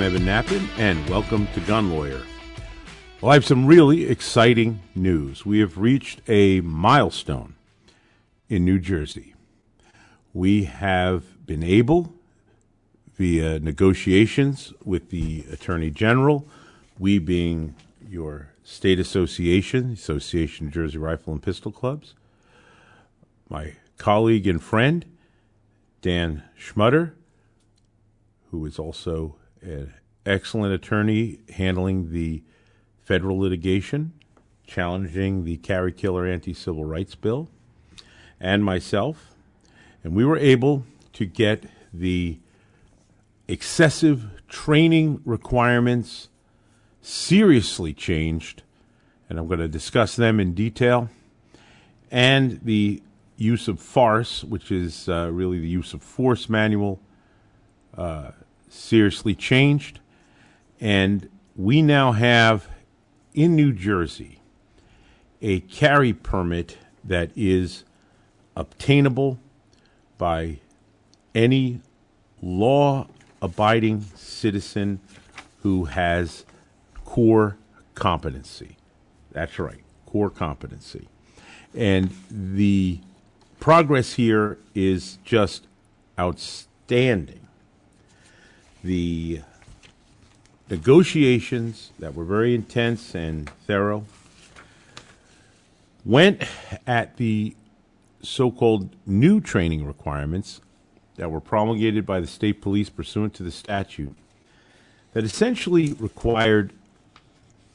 I'm Evan Nappen, and welcome to Gun Lawyer. Well, I have some really exciting news. We have reached a milestone in New Jersey. We have been able, via negotiations with the Attorney General, we being your state association, Association of Jersey Rifle and Pistol Clubs, my colleague and friend, Dan Schmutter, who is also an excellent attorney handling the federal litigation challenging the Carry Killer Anti Civil Rights Bill, and myself. And we were able to get the excessive training requirements seriously changed, and I'm going to discuss them in detail, and the use of farce, which is uh, really the use of force manual, uh, seriously changed. And we now have in New Jersey a carry permit that is obtainable by any law abiding citizen who has core competency. That's right, core competency. And the progress here is just outstanding. The negotiations that were very intense and thorough went at the so called new training requirements that were promulgated by the state police pursuant to the statute that essentially required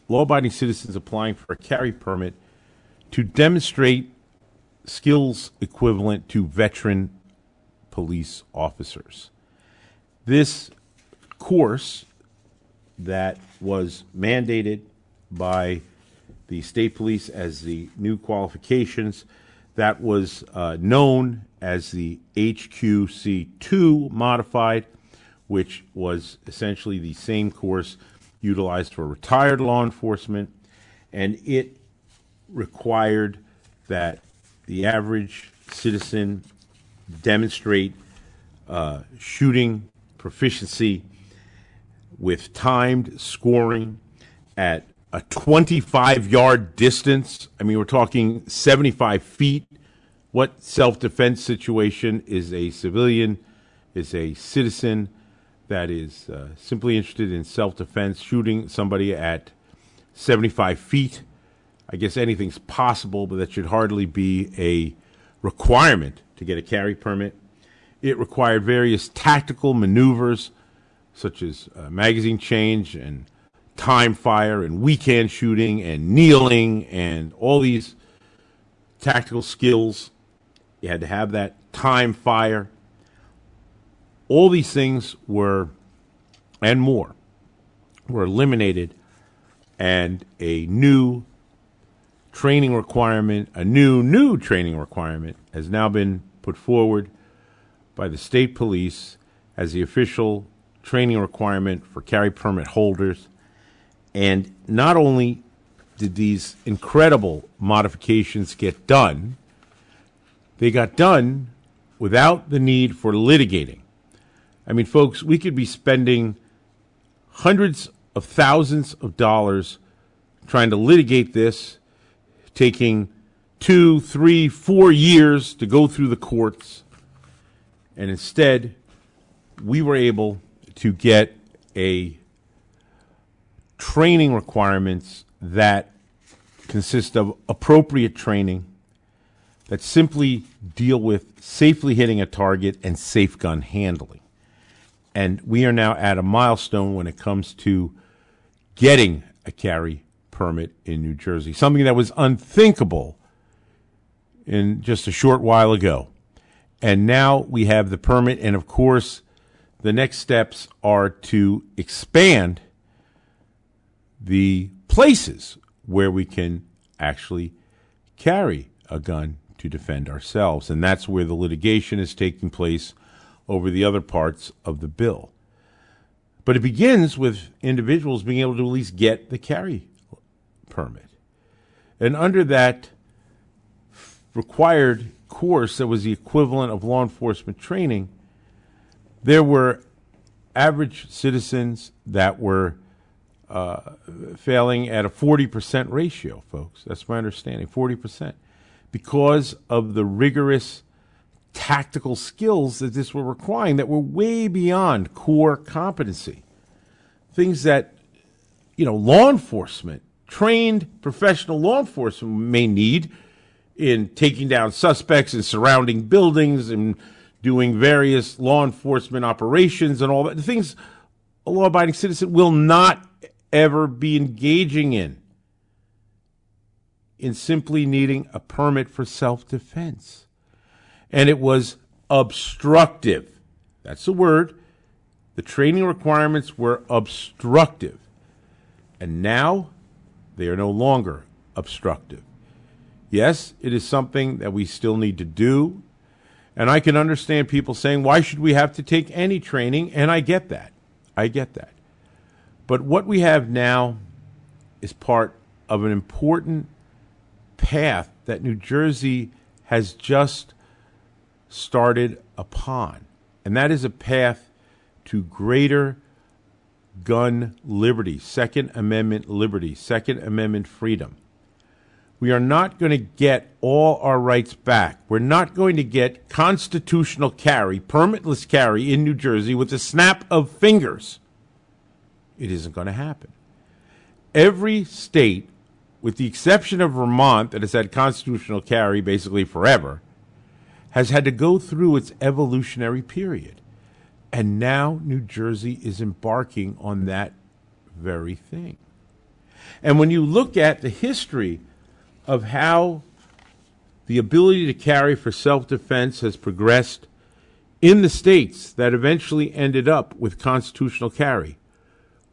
law abiding citizens applying for a carry permit to demonstrate skills equivalent to veteran police officers. This course that was mandated by the state police as the new qualifications that was uh, known as the HQC2 modified, which was essentially the same course utilized for retired law enforcement, and it required that the average citizen demonstrate uh, shooting proficiency with timed scoring at a 25 yard distance. I mean, we're talking 75 feet. What self defense situation is a civilian, is a citizen that is uh, simply interested in self defense, shooting somebody at 75 feet? I guess anything's possible, but that should hardly be a requirement to get a carry permit. It required various tactical maneuvers such as uh, magazine change and time fire and weak hand shooting and kneeling and all these tactical skills. You had to have that time fire. All these things were, and more, were eliminated, and a new training requirement, a new, new training requirement, has now been put forward by the state police as the official training requirement for carry permit holders. And not only did these incredible modifications get done, they got done without the need for litigating. I mean, folks, we could be spending hundreds of thousands of dollars trying to litigate this, taking two, three, four years to go through the courts. And instead, we were able to get a training requirements that consist of appropriate training that simply deal with safely hitting a target and safe gun handling. And we are now at a milestone when it comes to getting a carry permit in New Jersey, something that was unthinkable in just a short while ago. And now we have the permit, and of course, the next steps are to expand the places where we can actually carry a gun to defend ourselves. And that's where the litigation is taking place over the other parts of the bill. But it begins with individuals being able to at least get the carry permit. And under that required course that was the equivalent of law enforcement training, there were average citizens that were uh, failing at a 40% ratio, folks. That's my understanding 40%. Because of the rigorous tactical skills that this were requiring that were way beyond core competency. Things that, you know, law enforcement, trained professional law enforcement may need in taking down suspects in surrounding buildings and doing various law enforcement operations and all that. The things a law abiding citizen will not ever be engaging in, in simply needing a permit for self defense. And it was obstructive. That's the word. The training requirements were obstructive. And now they are no longer obstructive. Yes, it is something that we still need to do. And I can understand people saying, why should we have to take any training? And I get that. I get that. But what we have now is part of an important path that New Jersey has just started upon. And that is a path to greater gun liberty, Second Amendment liberty, Second Amendment freedom. We are not going to get all our rights back. We're not going to get constitutional carry, permitless carry in New Jersey with a snap of fingers. It isn't going to happen. Every state, with the exception of Vermont, that has had constitutional carry basically forever, has had to go through its evolutionary period. And now New Jersey is embarking on that very thing. And when you look at the history of how the ability to carry for self defense has progressed in the states that eventually ended up with constitutional carry,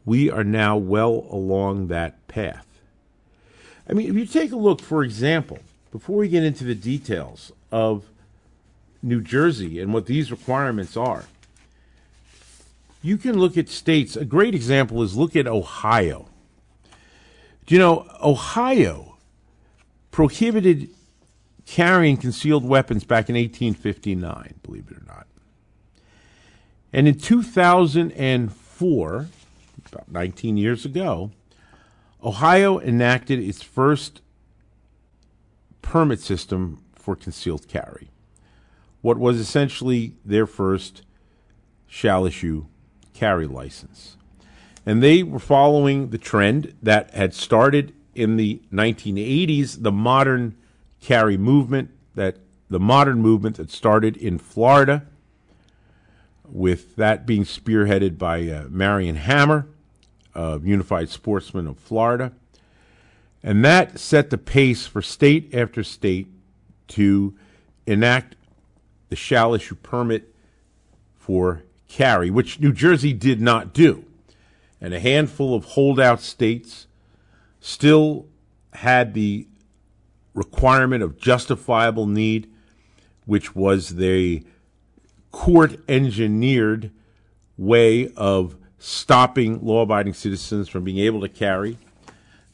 we are now well along that path. I mean, if you take a look, for example, before we get into the details of New Jersey and what these requirements are, you can look at states. A great example is look at Ohio. Do you know, Ohio prohibited carrying concealed weapons back in 1859, believe it or not. And in 2004, about 19 years ago, Ohio enacted its first permit system for concealed carry. What was essentially their first shall issue carry license. And they were following the trend that had started in the 1980s, the modern carry movement, that the modern movement that started in Florida, with that being spearheaded by uh, Marion Hammer of Unified Sportsmen of Florida. And that set the pace for state after state to enact the shall issue permit for carry, which New Jersey did not do. And a handful of holdout states still had the requirement of justifiable need, which was the court engineered way of stopping law abiding citizens from being able to carry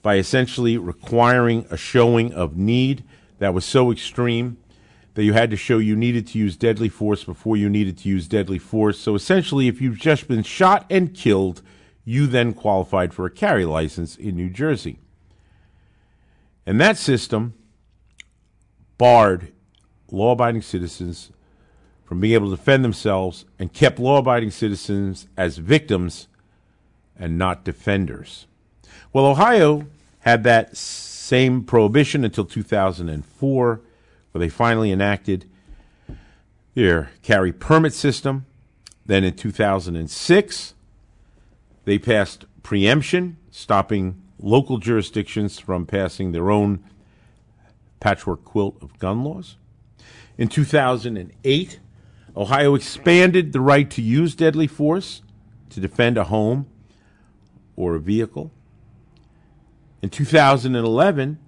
by essentially requiring a showing of need that was so extreme that you had to show you needed to use deadly force before you needed to use deadly force. So essentially, if you've just been shot and killed, you then qualified for a carry license in New Jersey. And that system barred law abiding citizens from being able to defend themselves and kept law abiding citizens as victims and not defenders. Well, Ohio had that same prohibition until 2004, where they finally enacted their carry permit system. Then in 2006, they passed preemption, stopping local jurisdictions from passing their own patchwork quilt of gun laws. In 2008, Ohio expanded the right to use deadly force to defend a home or a vehicle. In 2011,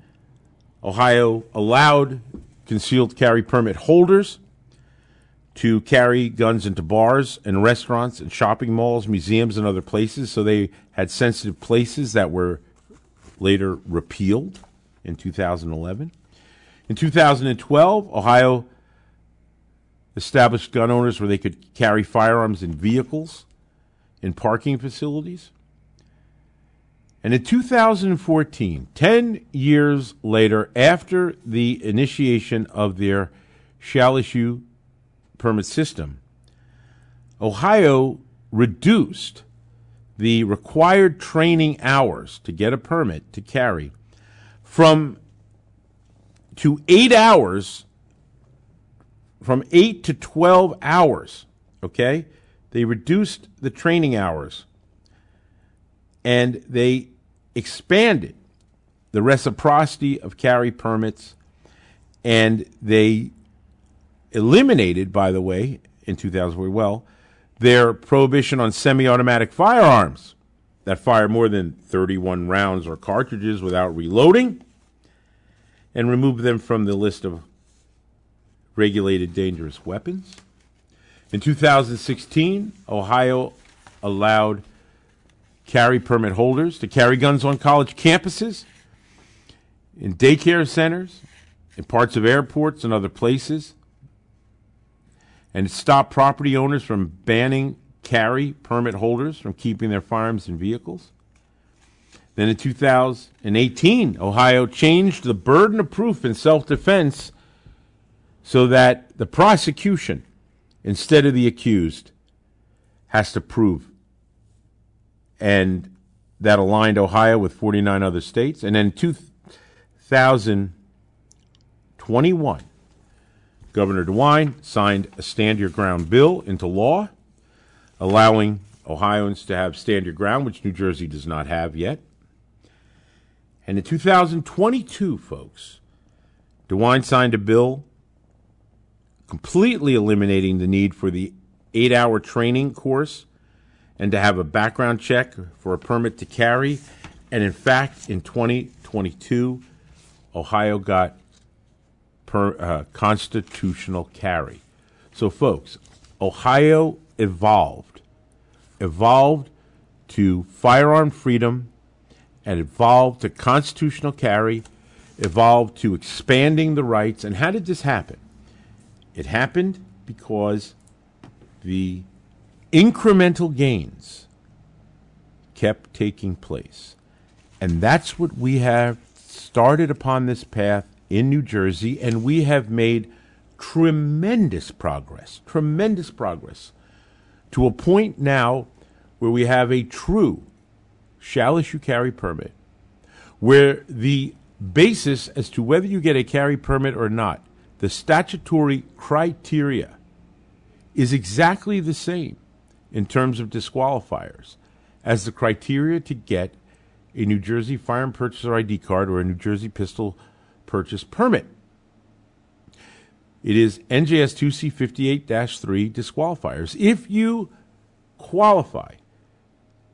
Ohio allowed concealed carry permit holders to carry guns into bars and restaurants and shopping malls, museums, and other places. So they had sensitive places that were later repealed in 2011. In 2012, Ohio established gun owners where they could carry firearms in vehicles in parking facilities. And in 2014, 10 years later, after the initiation of their shall issue permit system, Ohio reduced the required training hours to get a permit to carry from to eight hours, from eight to 12 hours. Okay? They reduced the training hours and they expanded the reciprocity of carry permits and they eliminated, by the way, in 2000 well, their prohibition on semi automatic firearms that fire more than 31 rounds or cartridges without reloading and remove them from the list of regulated dangerous weapons. In 2016, Ohio allowed carry permit holders to carry guns on college campuses, in daycare centers, in parts of airports and other places, and stop property owners from banning carry permit holders from keeping their firearms and vehicles. Then in 2018, Ohio changed the burden of proof in self defense so that the prosecution instead of the accused, has to prove. And that aligned Ohio with 49 other states. And then 2021, Governor DeWine signed a stand your ground bill into law, allowing Ohioans to have stand your ground, which New Jersey does not have yet. And in 2022, folks, DeWine signed a bill completely eliminating the need for the eight hour training course and to have a background check for a permit to carry. And in fact, in 2022, Ohio got per, uh, constitutional carry. So, folks, Ohio evolved, evolved to firearm freedom, and evolved to constitutional carry, evolved to expanding the rights. And how did this happen? It happened because the incremental gains kept taking place. And that's what we have started upon this path in New Jersey, and we have made tremendous progress, tremendous progress, to a point now where we have a true shall issue carry permit, where the basis as to whether you get a carry permit or not the statutory criteria is exactly the same in terms of disqualifiers as the criteria to get a New Jersey firearm purchaser ID card or a New Jersey pistol purchase permit. It is NJS 2C 58 3 disqualifiers. If you qualify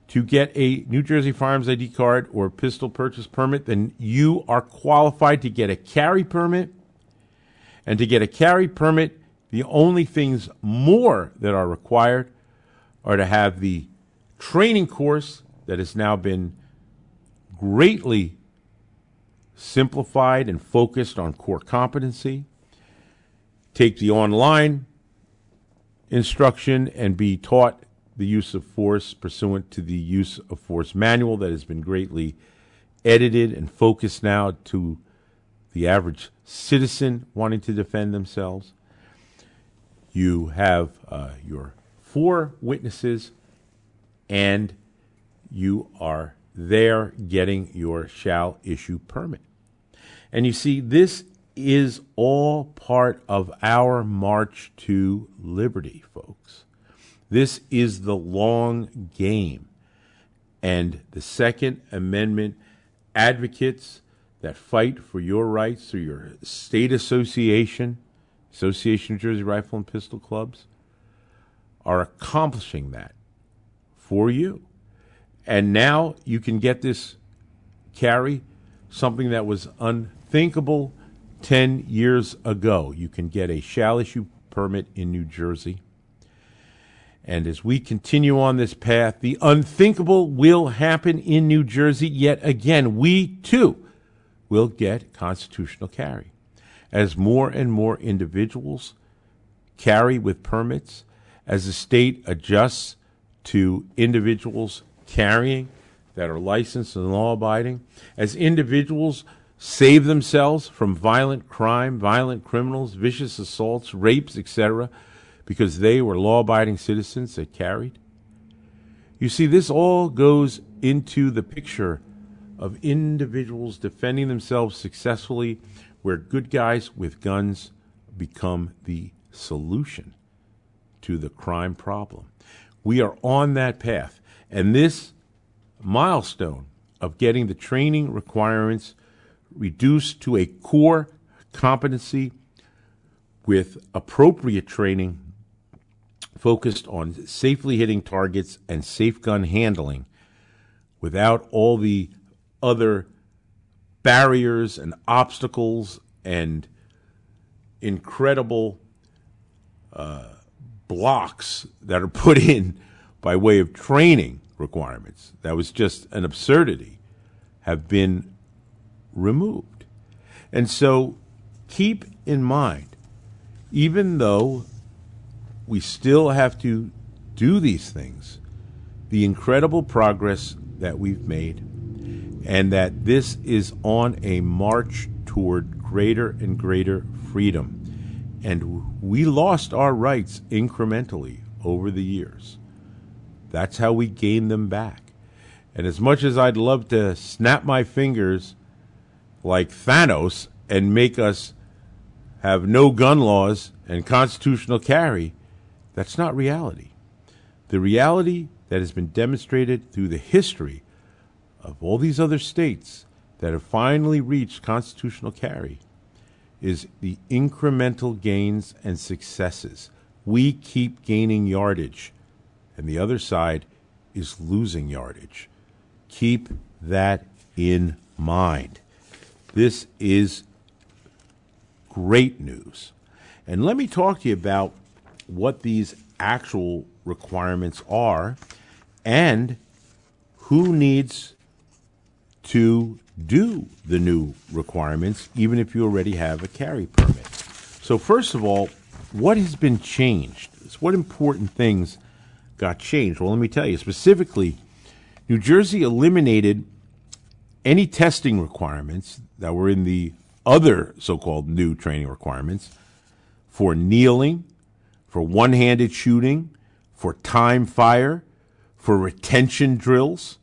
to get a New Jersey firearms ID card or pistol purchase permit, then you are qualified to get a carry permit and to get a carry permit, the only things more that are required are to have the training course that has now been greatly simplified and focused on core competency, take the online instruction and be taught the use of force pursuant to the use of force manual that has been greatly edited and focused now to the average citizen wanting to defend themselves. You have uh, your four witnesses, and you are there getting your shall issue permit. And you see, this is all part of our march to liberty, folks. This is the long game. And the Second Amendment advocates that fight for your rights through your state association, Association of Jersey Rifle and Pistol Clubs, are accomplishing that for you. And now you can get this carry, something that was unthinkable 10 years ago. You can get a shall issue permit in New Jersey. And as we continue on this path, the unthinkable will happen in New Jersey yet again. We too will get constitutional carry. As more and more individuals carry with permits, as the state adjusts to individuals carrying that are licensed and law abiding, as individuals save themselves from violent crime, violent criminals, vicious assaults, rapes, etc., because they were law abiding citizens that carried. You see, this all goes into the picture of individuals defending themselves successfully, where good guys with guns become the solution to the crime problem. We are on that path. And this milestone of getting the training requirements reduced to a core competency with appropriate training focused on safely hitting targets and safe gun handling without all the other barriers and obstacles and incredible uh, blocks that are put in by way of training requirements. That was just an absurdity, have been removed. And so keep in mind, even though we still have to do these things, the incredible progress that we've made, and that this is on a march toward greater and greater freedom. And we lost our rights incrementally over the years. That's how we gained them back. And as much as I'd love to snap my fingers like Thanos and make us have no gun laws and constitutional carry, that's not reality. The reality that has been demonstrated through the history of all these other states that have finally reached constitutional carry is the incremental gains and successes. We keep gaining yardage, and the other side is losing yardage. Keep that in mind. This is great news. And let me talk to you about what these actual requirements are and who needs to do the new requirements, even if you already have a carry permit. So, first of all, what has been changed? What important things got changed? Well, let me tell you specifically, New Jersey eliminated any testing requirements that were in the other so called new training requirements for kneeling, for one handed shooting, for time fire, for retention drills.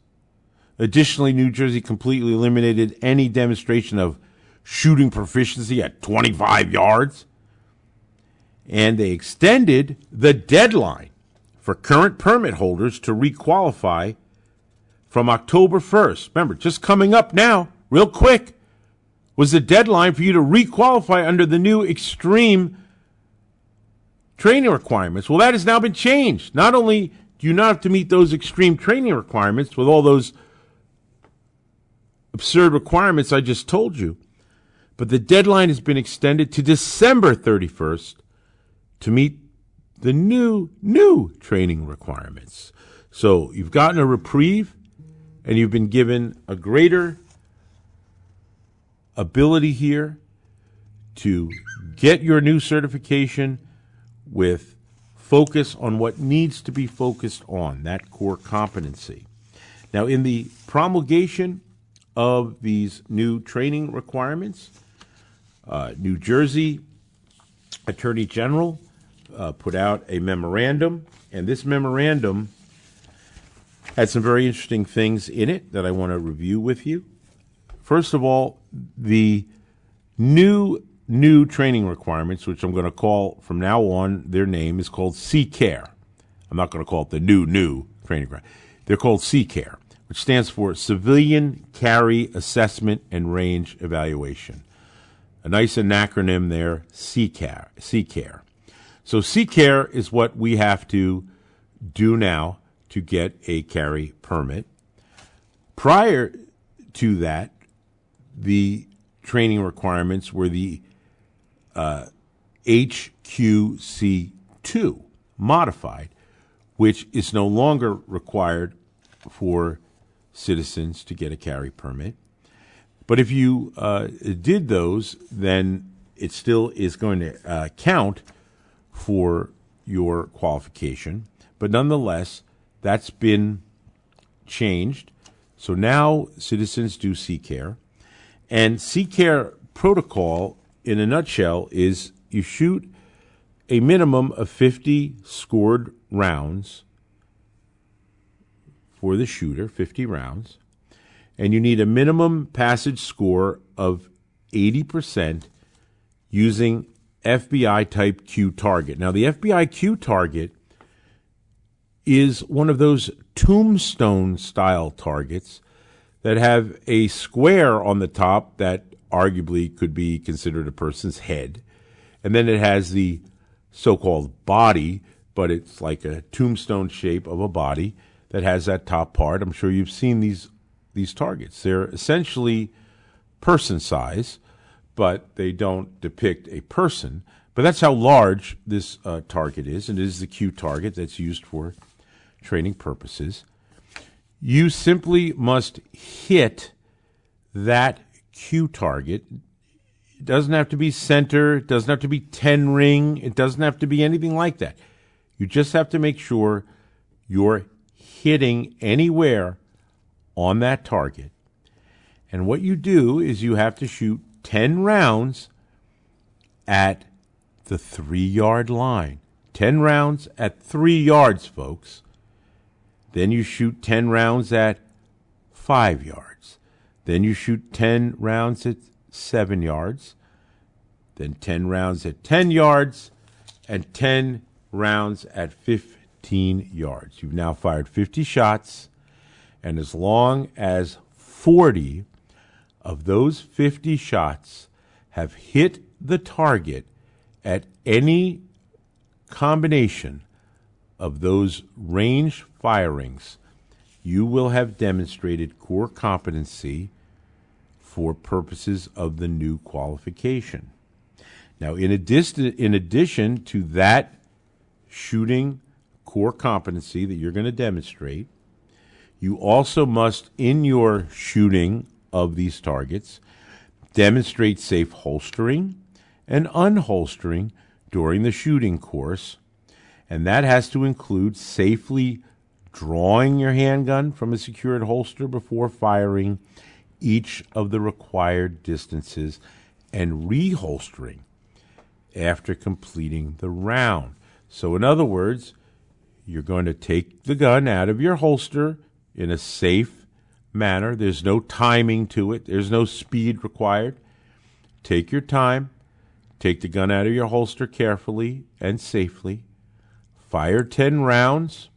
Additionally, New Jersey completely eliminated any demonstration of shooting proficiency at 25 yards. And they extended the deadline for current permit holders to requalify from October 1st. Remember, just coming up now, real quick, was the deadline for you to requalify under the new extreme training requirements. Well, that has now been changed. Not only do you not have to meet those extreme training requirements with all those absurd requirements I just told you. But the deadline has been extended to December 31st to meet the new, new training requirements. So you've gotten a reprieve and you've been given a greater ability here to get your new certification with focus on what needs to be focused on, that core competency. Now, in the promulgation of these new training requirements. Uh, New Jersey Attorney General uh, put out a memorandum, and this memorandum had some very interesting things in it that I want to review with you. First of all, the new new training requirements, which I'm going to call from now on, their name is called C-CARE. I'm not going to call it the new new training. They're called C-CARE which stands for Civilian Carry Assessment and Range Evaluation. A nice acronym there, C Care. C Care. So C Care is what we have to do now to get a carry permit. Prior to that, the training requirements were the uh, HQC2 modified, which is no longer required for citizens to get a carry permit. But if you uh, did those, then it still is going to uh, count for your qualification. But nonetheless, that's been changed. So now citizens do CCARE. And C-Care protocol, in a nutshell, is you shoot a minimum of 50 scored rounds for the shooter, 50 rounds, and you need a minimum passage score of 80% using FBI type Q target. Now, the FBI Q target is one of those tombstone style targets that have a square on the top that arguably could be considered a person's head. And then it has the so called body, but it's like a tombstone shape of a body that has that top part. I'm sure you've seen these these targets. They're essentially person size, but they don't depict a person. But that's how large this uh, target is, and it is the Q target that's used for training purposes. You simply must hit that Q target. It doesn't have to be center, it doesn't have to be 10 ring, it doesn't have to be anything like that. You just have to make sure you're hitting anywhere on that target. And what you do is you have to shoot 10 rounds at the three yard line. 10 rounds at three yards, folks. Then you shoot 10 rounds at five yards. Then you shoot 10 rounds at seven yards. Then 10 rounds at 10 yards and 10 rounds at 15 yards. You've now fired 50 shots, and as long as 40 of those 50 shots have hit the target at any combination of those range firings, you will have demonstrated core competency for purposes of the new qualification. Now, in, addition, in addition to that shooting core competency that you're going to demonstrate, you also must, in your shooting of these targets, demonstrate safe holstering and unholstering during the shooting course. And that has to include safely drawing your handgun from a secured holster before firing each of the required distances and reholstering after completing the round. So, in other words, you're going to take the gun out of your holster in a safe manner. There's no timing to it, there's no speed required. Take your time, take the gun out of your holster carefully and safely, fire 10 rounds,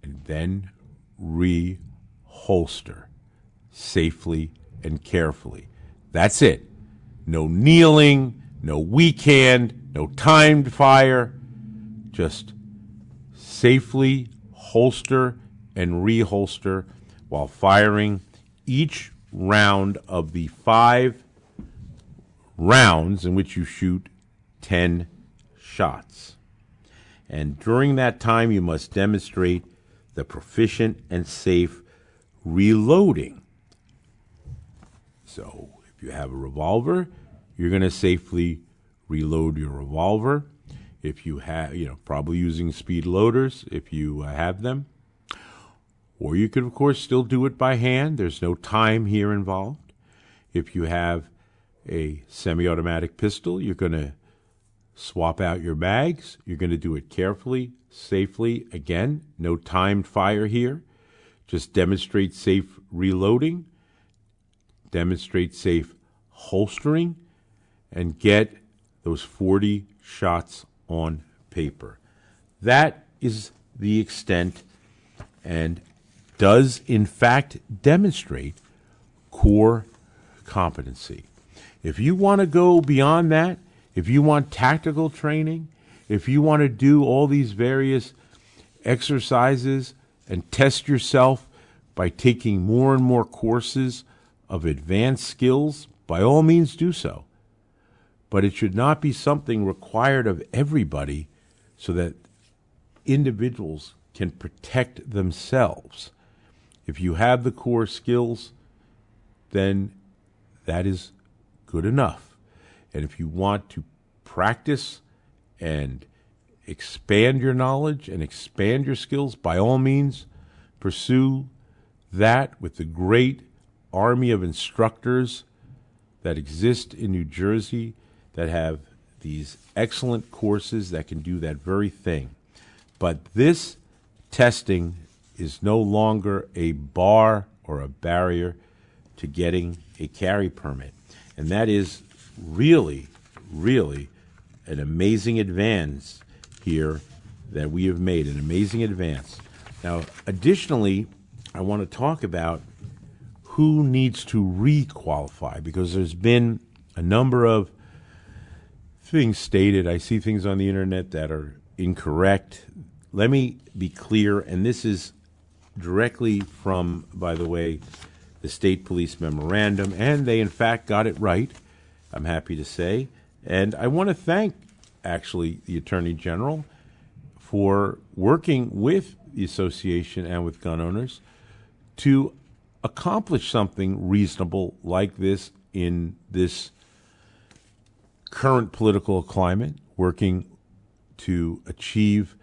and then reholster safely and carefully. That's it. No kneeling, no weak hand, no timed fire. Just safely holster and reholster while firing each round of the five rounds in which you shoot 10 shots. And during that time, you must demonstrate the proficient and safe reloading so if you have a revolver, you're going to safely reload your revolver. If you have, you know, probably using speed loaders if you uh, have them. Or you could, of course, still do it by hand. There's no time here involved. If you have a semi automatic pistol, you're going to swap out your mags. You're going to do it carefully, safely. Again, no timed fire here. Just demonstrate safe reloading demonstrate safe holstering, and get those 40 shots on paper. That is the extent and does, in fact, demonstrate core competency. If you want to go beyond that, if you want tactical training, if you want to do all these various exercises and test yourself by taking more and more courses of advanced skills, by all means do so. But it should not be something required of everybody so that individuals can protect themselves. If you have the core skills, then that is good enough. And if you want to practice and expand your knowledge and expand your skills, by all means, pursue that with the great army of instructors that exist in New Jersey that have these excellent courses that can do that very thing. But this testing is no longer a bar or a barrier to getting a carry permit. And that is really, really an amazing advance here that we have made, an amazing advance. Now, additionally, I want to talk about who needs to requalify because there's been a number of things stated. I see things on the internet that are incorrect. Let me be clear, and this is directly from, by the way, the state police memorandum, and they in fact got it right, I'm happy to say. And I want to thank actually the Attorney General for working with the association and with gun owners to accomplish something reasonable like this in this current political climate, working to achieve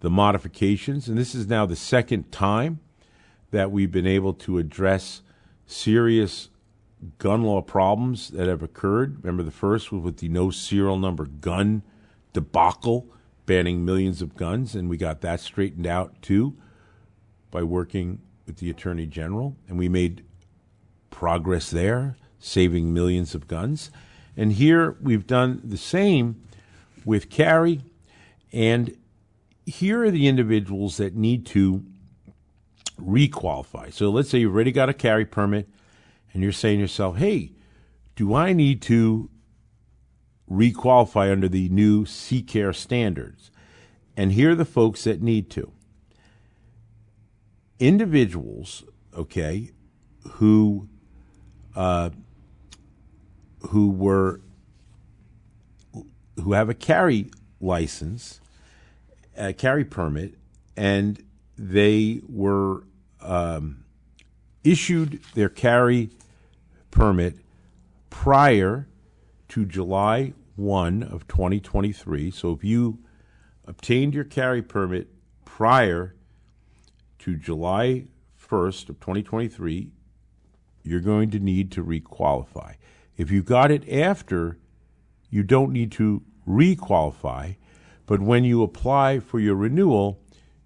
the modifications. And this is now the second time that we've been able to address serious gun law problems that have occurred. Remember, the first was with the no serial number gun debacle, banning millions of guns, and we got that straightened out too by working with the Attorney General, and we made progress there, saving millions of guns. And here we've done the same with carry, and here are the individuals that need to requalify. So let's say you've already got a carry permit, and you're saying to yourself, hey, do I need to requalify under the new CARE standards? And here are the folks that need to individuals, okay, who uh, who were who have a carry license, a carry permit, and they were um, issued their carry permit prior to July 1 of 2023. So if you obtained your carry permit prior to July 1st of 2023, you're going to need to requalify. If you got it after, you don't need to requalify, but when you apply for your renewal,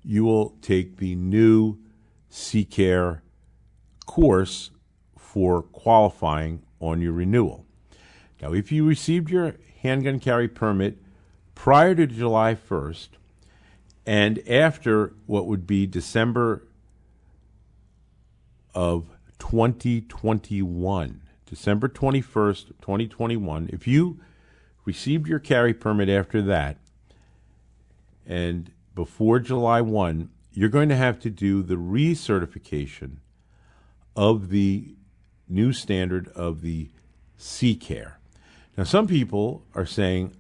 you will take the new CCARE course for qualifying on your renewal. Now, if you received your handgun carry permit prior to July 1st, and after what would be December of 2021, December 21st, 2021, if you received your carry permit after that and before July 1, you're going to have to do the recertification of the new standard of the C care. Now, some people are saying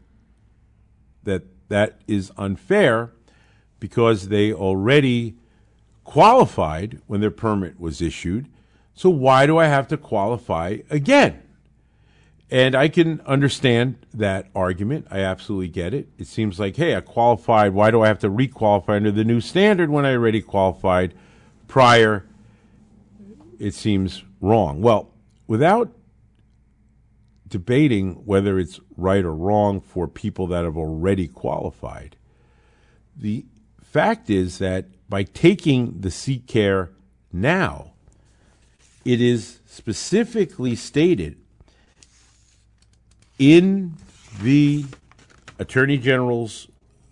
that that is unfair because they already qualified when their permit was issued. So why do I have to qualify again? And I can understand that argument. I absolutely get it. It seems like, hey, I qualified. Why do I have to requalify under the new standard when I already qualified prior? It seems wrong. Well, without debating whether it's right or wrong for people that have already qualified, the fact is that by taking the C care now, it is specifically stated in the Attorney General's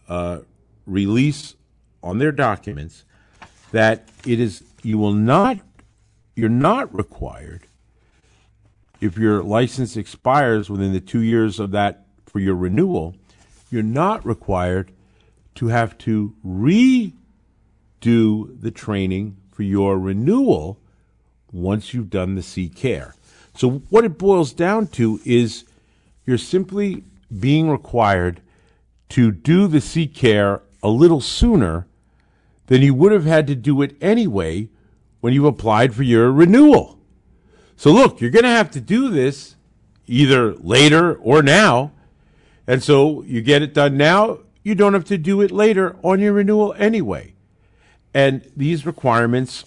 uh, release on their documents that it is you will not you're not required if your license expires within the two years of that for your renewal, you're not required to have to redo the training for your renewal once you've done the C care. So what it boils down to is you're simply being required to do the C care a little sooner than you would have had to do it anyway when you've applied for your renewal. So look, you're going to have to do this either later or now. And so you get it done now, you don't have to do it later on your renewal anyway. And these requirements,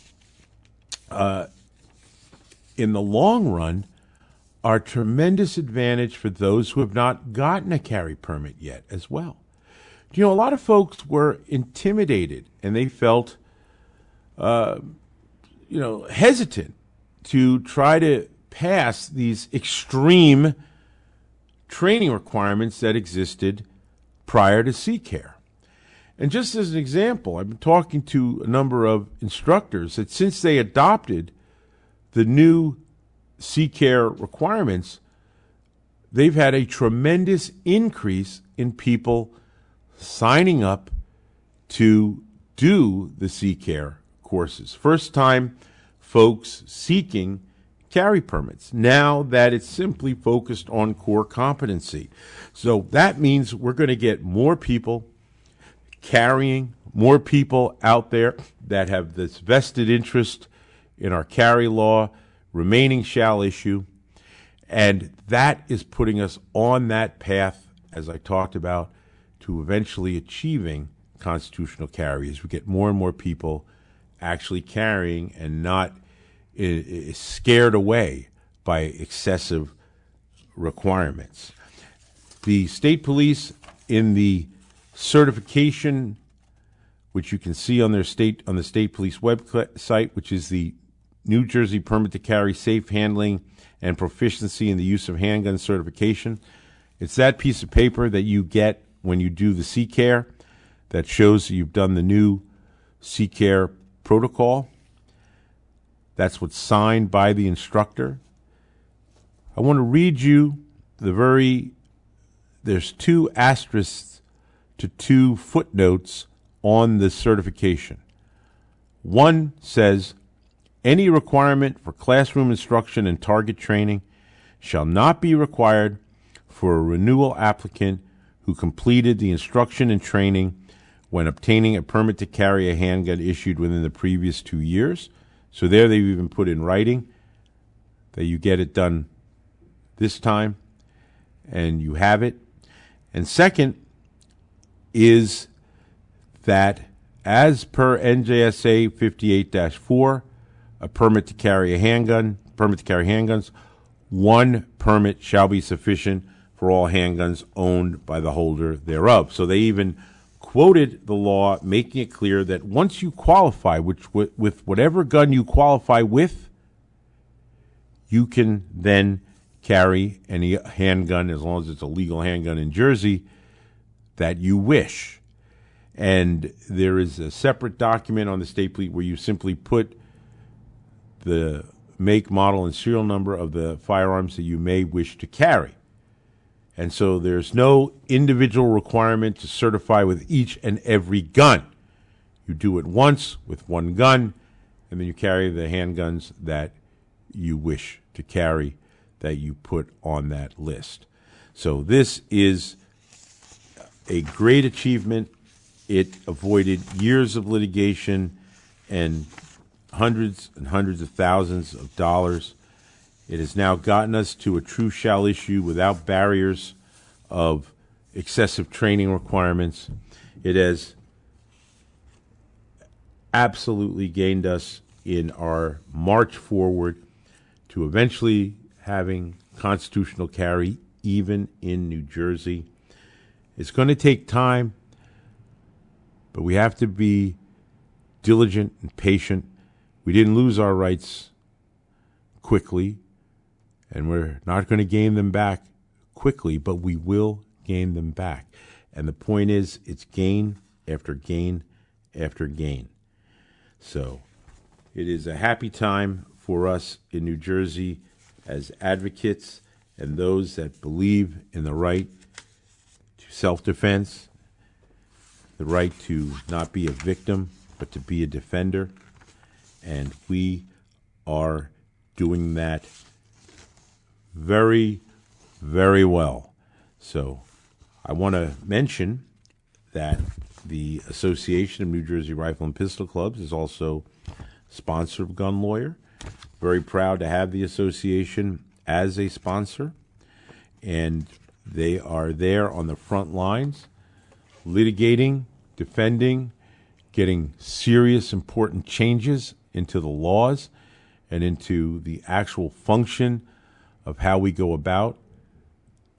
uh, in the long run, are tremendous advantage for those who have not gotten a carry permit yet as well. You know, a lot of folks were intimidated and they felt, uh, you know, hesitant to try to pass these extreme training requirements that existed prior to CCARE. And just as an example, I've been talking to a number of instructors that since they adopted the new CCARE requirements, they've had a tremendous increase in people signing up to do the CCARE courses. First time folks seeking carry permits now that it's simply focused on core competency. So that means we're going to get more people carrying, more people out there that have this vested interest in our carry law, remaining shall issue. And that is putting us on that path, as I talked about, to eventually achieving constitutional carry as we get more and more people actually carrying and not scared away by excessive requirements. The state police in the certification, which you can see on their state on the state police website, which is the New Jersey Permit to Carry Safe Handling and Proficiency in the Use of Handgun Certification. It's that piece of paper that you get when you do the C care that shows you've done the new CCARE protocol. That's what's signed by the instructor. I want to read you the very, there's two asterisks to two footnotes on the certification. One says, any requirement for classroom instruction and target training shall not be required for a renewal applicant who completed the instruction and training when obtaining a permit to carry a handgun issued within the previous two years so there they've even put in writing that you get it done this time and you have it. And second is that as per NJSA 58-4, a permit to carry a handgun, permit to carry handguns, one permit shall be sufficient for all handguns owned by the holder thereof. So they even quoted the law, making it clear that once you qualify, which with whatever gun you qualify with, you can then carry any handgun as long as it's a legal handgun in Jersey that you wish. And there is a separate document on the state police where you simply put the make, model, and serial number of the firearms that you may wish to carry. And so there's no individual requirement to certify with each and every gun. You do it once with one gun, and then you carry the handguns that you wish to carry that you put on that list. So this is a great achievement. It avoided years of litigation and hundreds and hundreds of thousands of dollars it has now gotten us to a true shall issue without barriers of excessive training requirements. It has absolutely gained us in our march forward to eventually having constitutional carry even in New Jersey. It's going to take time, but we have to be diligent and patient. We didn't lose our rights quickly and we're not going to gain them back quickly, but we will gain them back. And the point is, it's gain after gain after gain. So it is a happy time for us in New Jersey as advocates and those that believe in the right to self defense, the right to not be a victim, but to be a defender. And we are doing that very, very well. So I want to mention that the Association of New Jersey Rifle and Pistol Clubs is also sponsor of Gun Lawyer. Very proud to have the association as a sponsor, and they are there on the front lines litigating, defending, getting serious, important changes into the laws and into the actual function of how we go about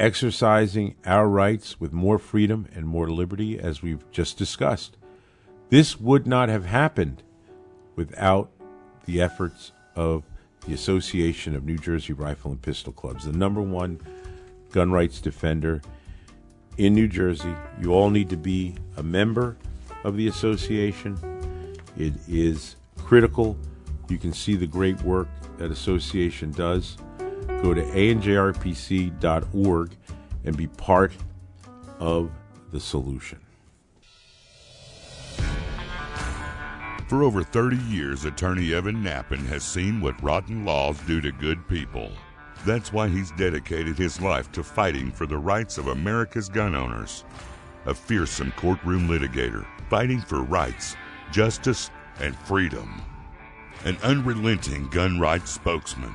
exercising our rights with more freedom and more liberty, as we've just discussed. This would not have happened without the efforts of the Association of New Jersey Rifle and Pistol Clubs, the number one gun rights defender in New Jersey. You all need to be a member of the association. It is critical. You can see the great work that association does. Go to anjrpc.org and be part of the solution. For over 30 years, attorney Evan Nappen has seen what rotten laws do to good people. That's why he's dedicated his life to fighting for the rights of America's gun owners. A fearsome courtroom litigator, fighting for rights, justice, and freedom. An unrelenting gun rights spokesman,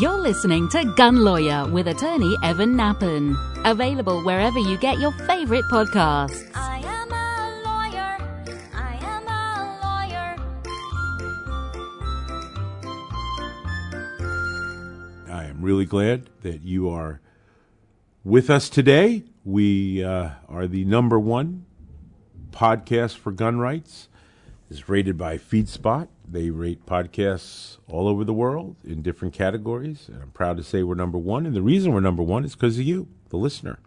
You're listening to Gun Lawyer with attorney Evan Nappen. Available wherever you get your favorite podcasts. I am a lawyer. I am a lawyer. I am really glad that you are with us today. We uh, are the number one podcast for gun rights. Is rated by FeedSpot. They rate podcasts all over the world in different categories, and I'm proud to say we're number one. And the reason we're number one is because of you, the listener.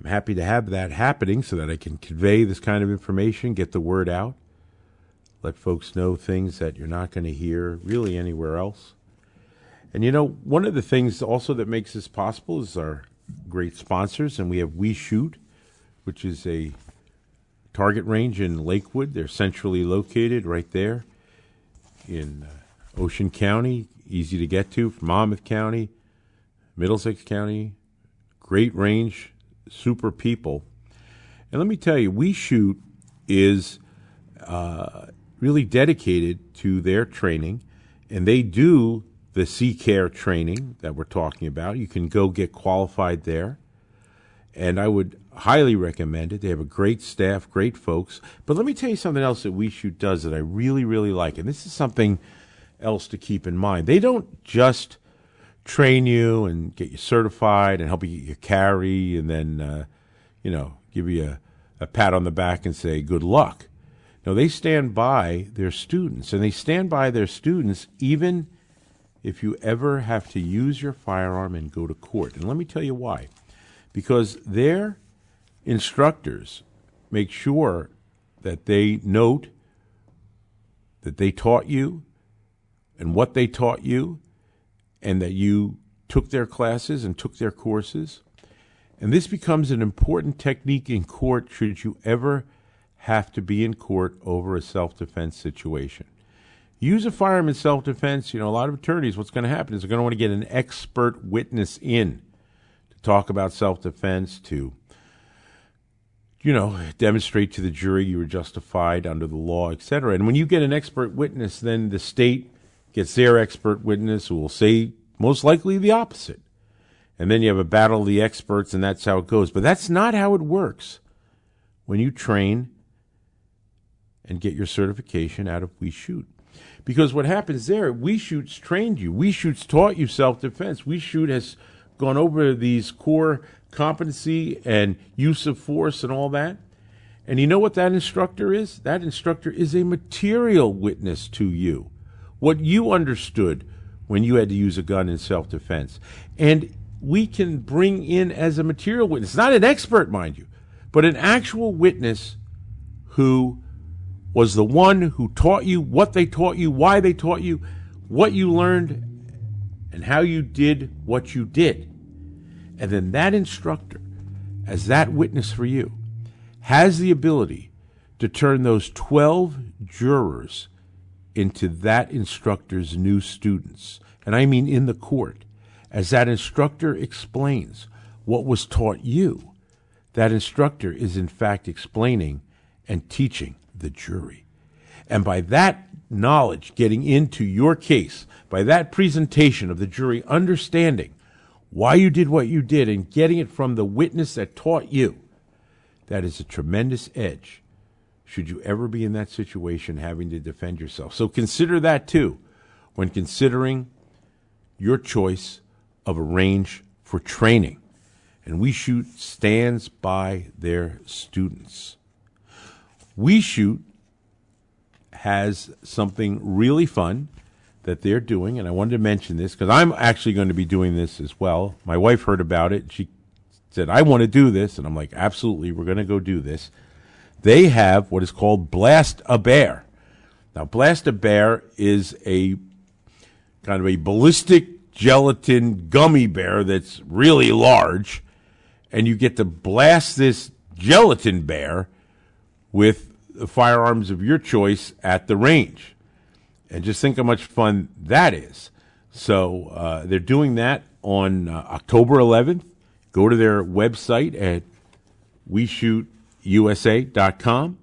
I'm happy to have that happening so that I can convey this kind of information, get the word out, let folks know things that you're not going to hear really anywhere else. And you know, one of the things also that makes this possible is our great sponsors, and we have We Shoot, which is a target range in Lakewood. They're centrally located right there in uh, Ocean County, easy to get to from Monmouth County, Middlesex County. Great range, super people. And let me tell you, We Shoot is uh, really dedicated to their training, and they do the CCARE training that we're talking about. You can go get qualified there. And I would highly recommend it. They have a great staff, great folks. But let me tell you something else that We Shoot does that I really, really like. And this is something else to keep in mind. They don't just train you and get you certified and help you get your carry and then, uh, you know, give you a, a pat on the back and say good luck. No, they stand by their students, and they stand by their students even if you ever have to use your firearm and go to court. And let me tell you why. Because their instructors make sure that they note that they taught you and what they taught you, and that you took their classes and took their courses. And this becomes an important technique in court should you ever have to be in court over a self defense situation. Use a fireman self defense. You know, a lot of attorneys, what's going to happen is they're going to want to get an expert witness in talk about self defense, to, you know, demonstrate to the jury you were justified under the law, etc. And when you get an expert witness, then the state gets their expert witness who will say most likely the opposite. And then you have a battle of the experts, and that's how it goes. But that's not how it works when you train and get your certification out of We Shoot. Because what happens there, We Shoot's trained you. We Shoot's taught you self defense. We Shoot has gone over these core competency and use of force and all that. And you know what that instructor is? That instructor is a material witness to you. What you understood when you had to use a gun in self defense. And we can bring in as a material witness, not an expert, mind you, but an actual witness who was the one who taught you what they taught you, why they taught you, what you learned, and how you did what you did. And then that instructor, as that witness for you, has the ability to turn those 12 jurors into that instructor's new students. And I mean in the court. As that instructor explains what was taught you, that instructor is in fact explaining and teaching the jury. And by that knowledge getting into your case, by that presentation of the jury understanding why you did what you did and getting it from the witness that taught you, that is a tremendous edge should you ever be in that situation having to defend yourself. So consider that too when considering your choice of a range for training. And We Shoot stands by their students. We Shoot has something really fun that they're doing, and I wanted to mention this because I'm actually going to be doing this as well. My wife heard about it. She said, I want to do this. And I'm like, absolutely, we're going to go do this. They have what is called Blast a Bear. Now, Blast a Bear is a kind of a ballistic gelatin gummy bear that's really large. And you get to blast this gelatin bear with the firearms of your choice at the range. And just think how much fun that is. So uh, they're doing that on uh, October 11th. Go to their website at weshootusa.com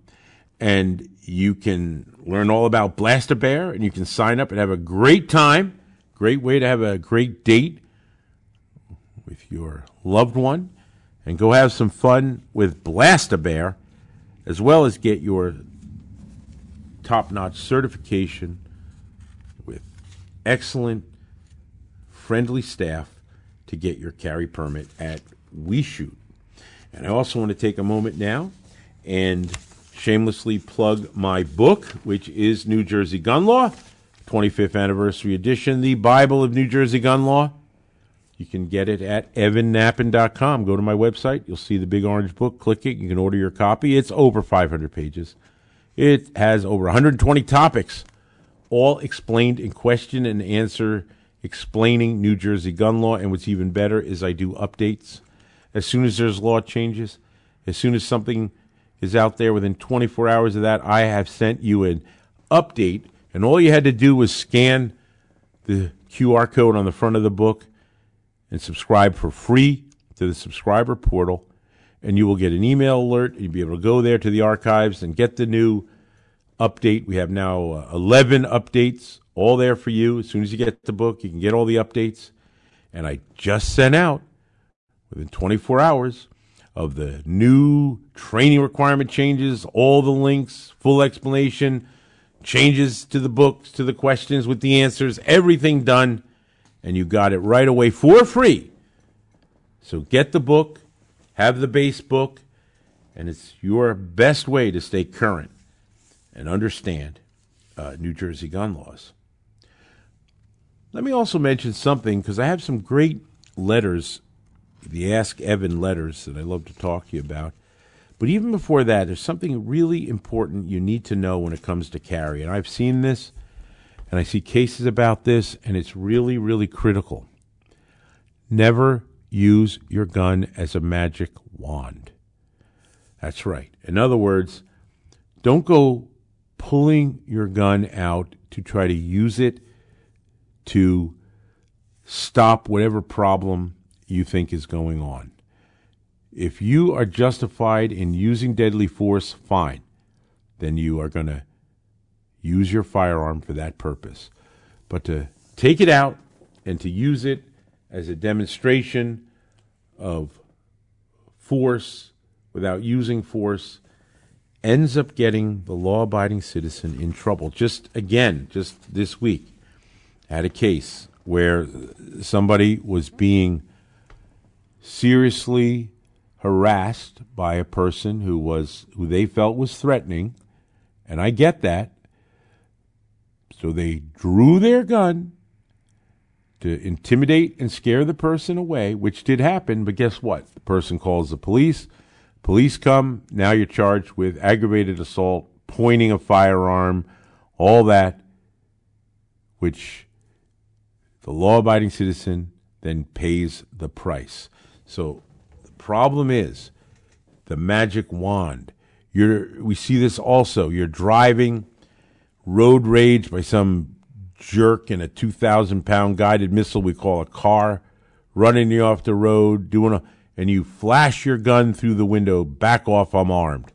and you can learn all about Blast a Bear and you can sign up and have a great time. Great way to have a great date with your loved one and go have some fun with Blast a Bear as well as get your top notch certification with excellent, friendly staff to get your carry permit at We Shoot. And I also want to take a moment now and shamelessly plug my book, which is New Jersey Gun Law, 25th anniversary edition, the Bible of New Jersey Gun Law. You can get it at evannappen.com. Go to my website. You'll see the big orange book. Click it. You can order your copy. It's over 500 pages. It has over 120 topics, all explained in question and answer, explaining New Jersey gun law. And what's even better is I do updates as soon as there's law changes. As soon as something is out there within 24 hours of that, I have sent you an update. And all you had to do was scan the QR code on the front of the book and subscribe for free to the subscriber portal. And you will get an email alert. You'll be able to go there to the archives and get the new update. We have now uh, 11 updates, all there for you. As soon as you get the book, you can get all the updates. And I just sent out within 24 hours of the new training requirement changes, all the links, full explanation, changes to the books, to the questions with the answers, everything done and you got it right away for free. So get the book, have the base book, and it's your best way to stay current and understand uh, New Jersey gun laws. Let me also mention something because I have some great letters, the Ask Evan letters that I love to talk to you about. But even before that, there's something really important you need to know when it comes to carry. And I've seen this and I see cases about this, and it's really, really critical. Never use your gun as a magic wand. That's right. In other words, don't go pulling your gun out to try to use it to stop whatever problem you think is going on. If you are justified in using deadly force, fine. Then you are going to use your firearm for that purpose. But to take it out and to use it as a demonstration of force without using force ends up getting the law abiding citizen in trouble. Just again, just this week, had a case where somebody was being seriously harassed by a person who was who they felt was threatening, and I get that. So they drew their gun to intimidate and scare the person away, which did happen, but guess what? The person calls the police. Police come, now you're charged with aggravated assault, pointing a firearm, all that, which the law abiding citizen then pays the price. So the problem is the magic wand. You're, we see this also. You're driving road rage by some jerk in a 2,000 pound guided missile we call a car, running you off the road, doing a, and you flash your gun through the window, back off, I'm armed.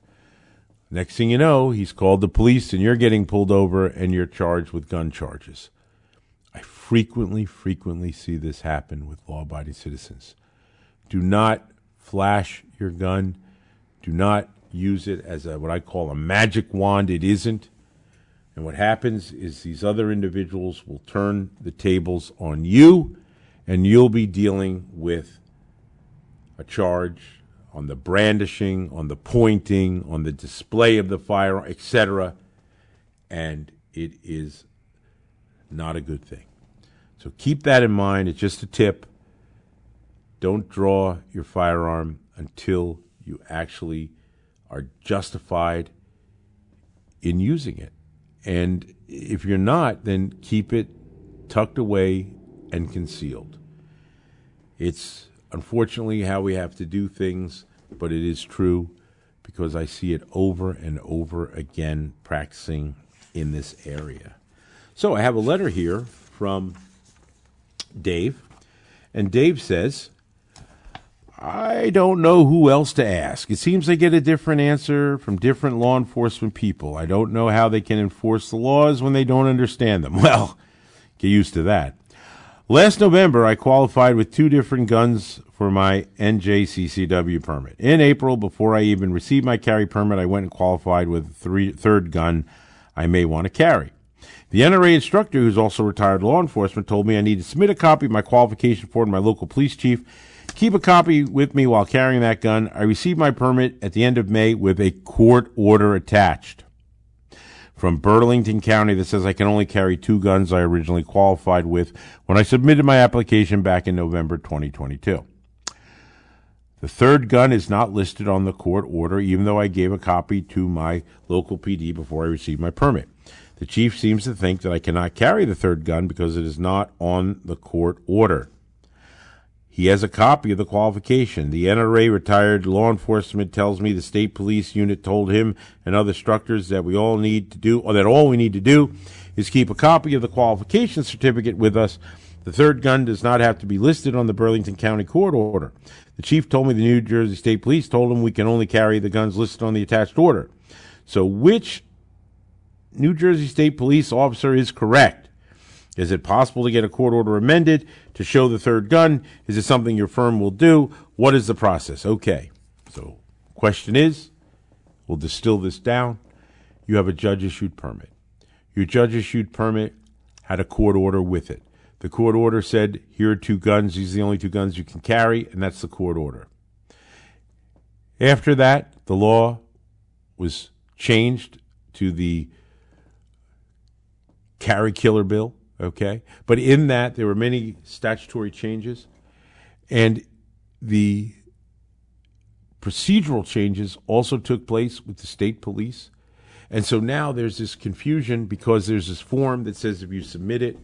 Next thing you know, he's called the police and you're getting pulled over and you're charged with gun charges. I frequently, frequently see this happen with law abiding citizens. Do not flash your gun. Do not use it as a, what I call a magic wand. It isn't. And what happens is these other individuals will turn the tables on you, and you'll be dealing with a charge on the brandishing, on the pointing, on the display of the firearm, etc. And it is not a good thing. So keep that in mind. It's just a tip. Don't draw your firearm until you actually are justified in using it. And if you're not, then keep it tucked away and concealed. It's unfortunately how we have to do things, but it is true because I see it over and over again practicing in this area. So I have a letter here from Dave, and Dave says, I don't know who else to ask. It seems I get a different answer from different law enforcement people. I don't know how they can enforce the laws when they don't understand them. Well, get used to that. Last November, I qualified with two different guns for my NJCCW permit. In April, before I even received my carry permit, I went and qualified with a third gun I may want to carry. The NRA instructor, who's also retired law enforcement, told me I need to submit a copy of my qualification form to my local police chief Keep a copy with me while carrying that gun. I received my permit at the end of May with a court order attached from Burlington County that says I can only carry two guns I originally qualified with when I submitted my application back in November 2022. The third gun is not listed on the court order, even though I gave a copy to my local PD before I received my permit. The chief seems to think that I cannot carry the third gun because it is not on the court order. He has a copy of the qualification. The NRA retired law enforcement tells me the state police unit told him and other instructors that we all need to do, or that all we need to do is keep a copy of the qualification certificate with us. The third gun does not have to be listed on the Burlington County court order. The chief told me the New Jersey State Police told him we can only carry the guns listed on the attached order. So which New Jersey State Police officer is correct? Is it possible to get a court order amended to show the third gun? Is it something your firm will do? What is the process? Okay. So, question is, we'll distill this down. You have a judge issued permit. Your judge issued permit had a court order with it. The court order said, here are two guns. These are the only two guns you can carry, and that's the court order. After that, the law was changed to the carry killer bill Okay. But in that, there were many statutory changes. And the procedural changes also took place with the state police. And so now there's this confusion because there's this form that says if you submit it,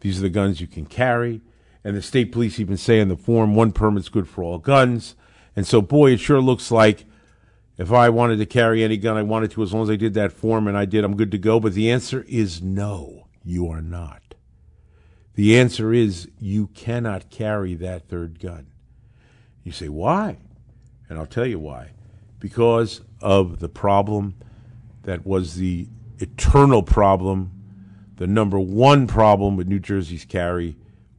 these are the guns you can carry. And the state police even say in the form, one permit's good for all guns. And so, boy, it sure looks like if I wanted to carry any gun I wanted to, as long as I did that form and I did, I'm good to go. But the answer is no you are not. The answer is you cannot carry that third gun. You say, why? And I'll tell you why. Because of the problem that was the eternal problem, the number one problem with New Jersey's carry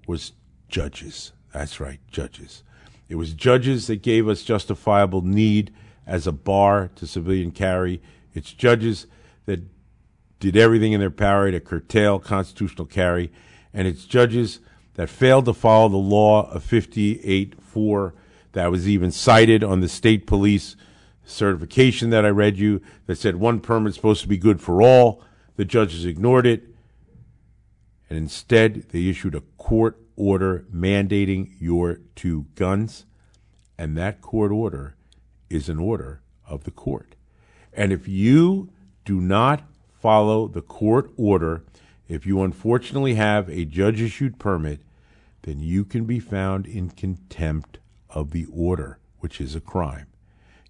was judges. That's right, judges. It was judges that gave us justifiable need as a bar to civilian carry. It's judges that did everything in their power to curtail constitutional carry, and it's judges that failed to follow the law of 58-4 That was even cited on the state police certification that I read you that said one permit's supposed to be good for all. The judges ignored it. And instead, they issued a court order mandating your two guns. And that court order is an order of the court. And if you do not follow the court order, if you unfortunately have a judge issued permit, then you can be found in contempt of the order, which is a crime.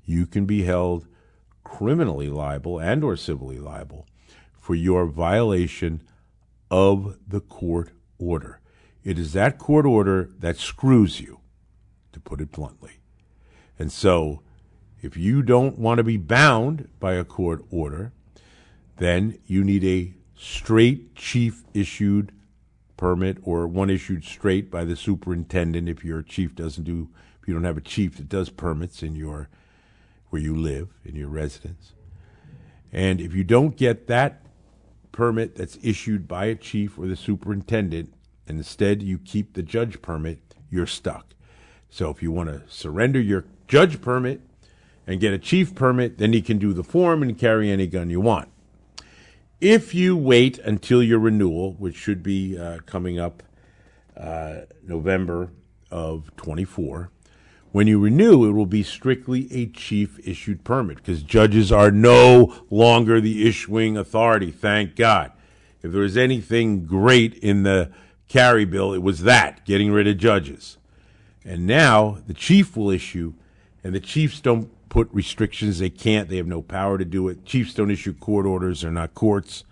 You can be held criminally liable and or civilly liable for your violation of the court order. It is that court order that screws you, to put it bluntly. And so, if you don't want to be bound by a court order, then you need a straight chief issued permit or one issued straight by the superintendent if your chief doesn't do if you don't have a chief that does permits in your where you live in your residence. And if you don't get that permit that's issued by a chief or the superintendent, and instead you keep the judge permit, you're stuck. So if you want to surrender your judge permit and get a chief permit, then you can do the form and carry any gun you want. If you wait until your renewal, which should be uh, coming up uh, November of 24, when you renew, it will be strictly a chief issued permit because judges are no longer the issuing authority, thank God. If there was anything great in the carry bill, it was that, getting rid of judges. And now the chief will issue, and the chiefs don't put restrictions. They can't. They have no power to do it. Chiefs don't issue court orders. They're not courts.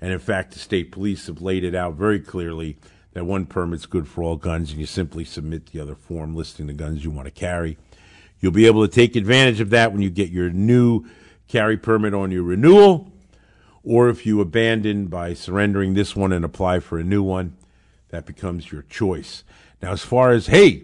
And in fact, the state police have laid it out very clearly that one permit's good for all guns, and you simply submit the other form listing the guns you want to carry. You'll be able to take advantage of that when you get your new carry permit on your renewal, or if you abandon by surrendering this one and apply for a new one, that becomes your choice. Now, as far as, hey,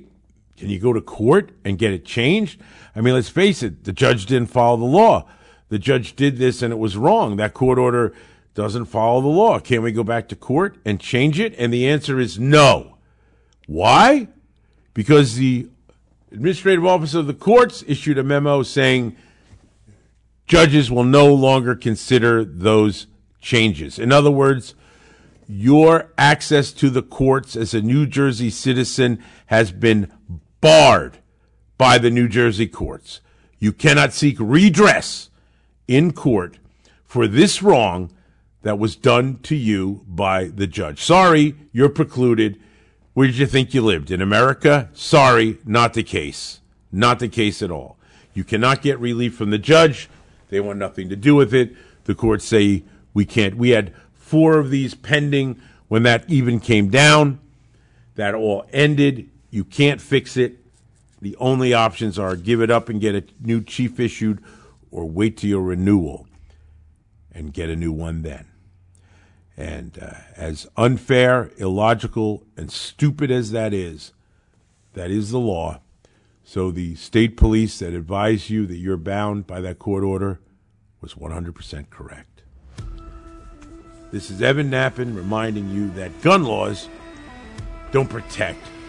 can you go to court and get it changed? I mean, let's face it, the judge didn't follow the law. The judge did this and it was wrong. That court order doesn't follow the law. Can we go back to court and change it? And the answer is no. Why? Because the administrative office of the courts issued a memo saying judges will no longer consider those changes. In other words, your access to the courts as a New Jersey citizen has been barred by the New Jersey courts. You cannot seek redress in court for this wrong that was done to you by the judge. Sorry, you're precluded. Where did you think you lived? In America? Sorry, not the case. Not the case at all. You cannot get relief from the judge. They want nothing to do with it. The courts say we can't. We had four of these pending when that even came down. That all ended. You can't fix it. The only options are give it up and get a new chief issued or wait till your renewal and get a new one then. And uh, as unfair, illogical, and stupid as that is, that is the law. So the state police that advise you that you're bound by that court order was 100% correct. This is Evan Nappen reminding you that gun laws don't protect